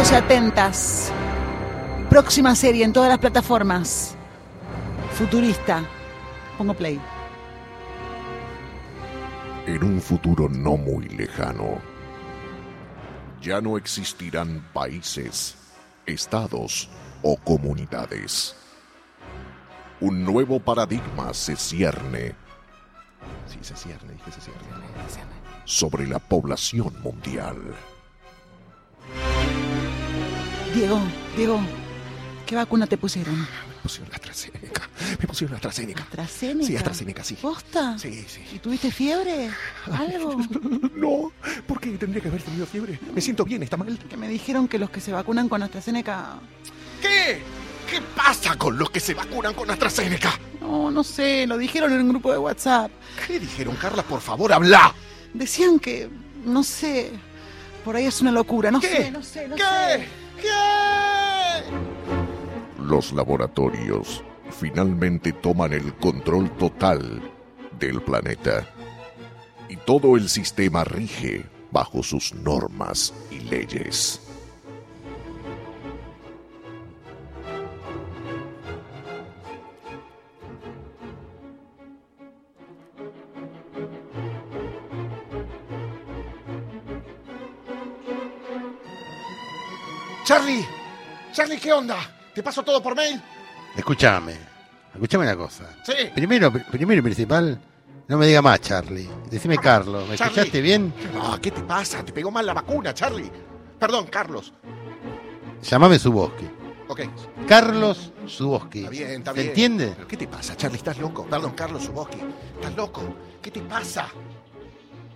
atentos y atentas. Próxima serie en todas las plataformas. Futurista. Pongo play. En un futuro no muy lejano, ya no existirán países, estados o comunidades. Un nuevo paradigma se cierne. Sí, se cierne, dije se cierne. Sobre la población mundial. Diego, Diego, ¿qué vacuna te pusieron? Me pusieron la AstraZeneca. Me pusieron la AstraZeneca. ¿AstraZeneca? Sí, AstraZeneca, sí. ¿Posta? Sí, sí. ¿Y tuviste fiebre? ¿Algo? No, ¿por qué tendría que haber tenido fiebre? Me siento bien, ¿está mal? Que me dijeron que los que se vacunan con AstraZeneca... ¿Qué? ¿Qué pasa con los que se vacunan con AstraZeneca? No, no sé, lo dijeron en un grupo de WhatsApp. ¿Qué dijeron, Carla? Por favor, habla. Decían que, no sé, por ahí es una locura, no ¿Qué? sé, no sé, no ¿Qué? sé. Los laboratorios finalmente toman el control total del planeta. Y todo el sistema rige bajo sus normas y leyes. Charlie, Charlie, ¿qué onda? ¿Te paso todo por mail? Escúchame, escúchame una cosa. Sí. Primero, primero y principal, no me diga más, Charlie. Decime Carlos, ¿me Charlie. escuchaste bien? Ah, ¿qué te pasa? Te pegó mal la vacuna, Charlie. Perdón, Carlos. Llámame Suboski. Ok, Carlos Suboski. está bien, está ¿Se bien. entiende? ¿Pero qué te pasa, Charlie? ¿Estás loco? Perdón, Carlos Suboski. ¿Estás loco? ¿Qué te pasa?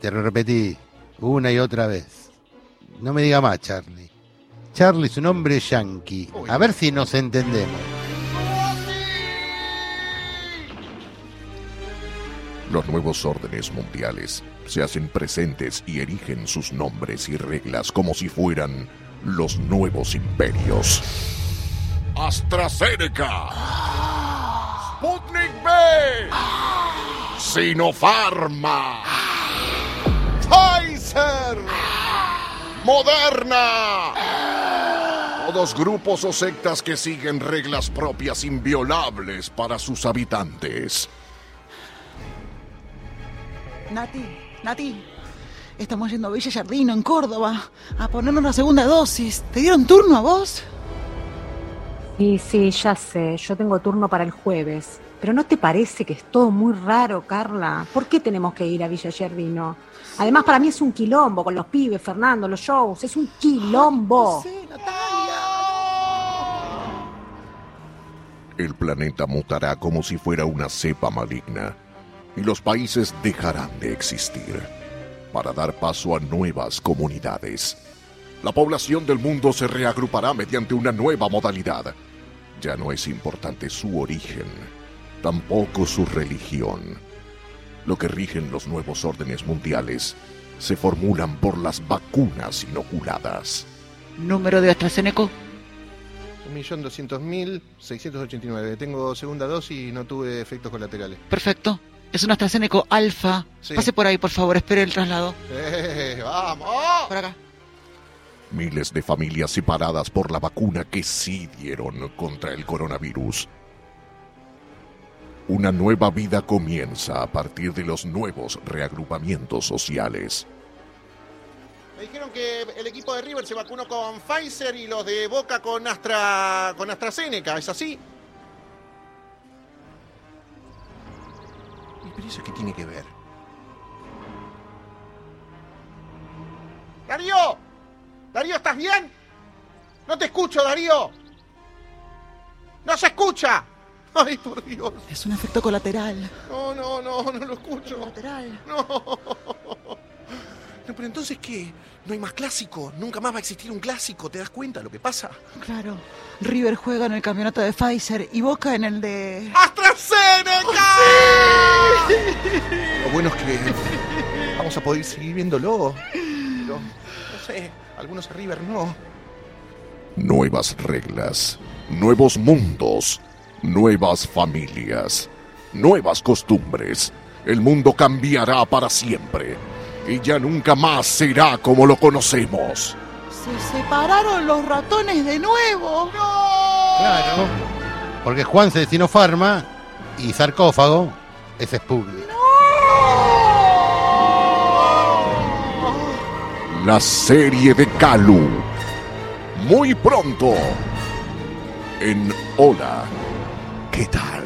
Te lo repetí una y otra vez. No me diga más, Charlie. Charlie es un hombre yankee. A ver si nos entendemos. Los nuevos órdenes mundiales se hacen presentes y erigen sus nombres y reglas como si fueran los nuevos imperios. AstraZeneca, Sputnik V, Sinopharma, Pfizer, Moderna. Todos grupos o sectas que siguen reglas propias inviolables para sus habitantes. Nati, Nati, estamos yendo a Villa Jardino, en Córdoba, a ponernos la segunda dosis. ¿Te dieron turno a vos? Sí, sí, ya sé. Yo tengo turno para el jueves. Pero ¿no te parece que es todo muy raro, Carla? ¿Por qué tenemos que ir a Villa? Además, para mí es un quilombo con los pibes, Fernando, los shows. Es un quilombo. No sé, El planeta mutará como si fuera una cepa maligna y los países dejarán de existir para dar paso a nuevas comunidades. La población del mundo se reagrupará mediante una nueva modalidad. Ya no es importante su origen, tampoco su religión. Lo que rigen los nuevos órdenes mundiales se formulan por las vacunas inoculadas. Número de AstraZeneca. 1.200.689. Tengo segunda dosis y no tuve efectos colaterales. Perfecto. Es un AstraZeneca alfa. Sí. Pase por ahí, por favor, espere el traslado. ¡Eh, vamos! Por acá. Miles de familias separadas por la vacuna que sí dieron contra el coronavirus. Una nueva vida comienza a partir de los nuevos reagrupamientos sociales. Dijeron que el equipo de River se vacunó con Pfizer y los de Boca con Astra con AstraZeneca, ¿es así? ¿Y pero eso qué tiene que ver? ¡Darío! ¡Darío, ¿estás bien? No te escucho, Darío. ¡No se escucha! ¡Ay, por Dios! Es un efecto colateral. No, no, no, no lo escucho. Colateral. No. Pero entonces, ¿qué? No hay más clásico. Nunca más va a existir un clásico. ¿Te das cuenta de lo que pasa? Claro. River juega en el campeonato de Pfizer y Boca en el de... ¡AstraZeneca! Lo bueno es que vamos a poder seguir viéndolo. Pero, no sé, algunos a River no. Nuevas reglas, nuevos mundos, nuevas familias, nuevas costumbres. El mundo cambiará para siempre y ya nunca más será como lo conocemos. Se separaron los ratones de nuevo. Claro. Porque Juan se destinó Farma y sarcófago es Sputnik. La serie de Calu. Muy pronto. En Hola. ¿Qué tal?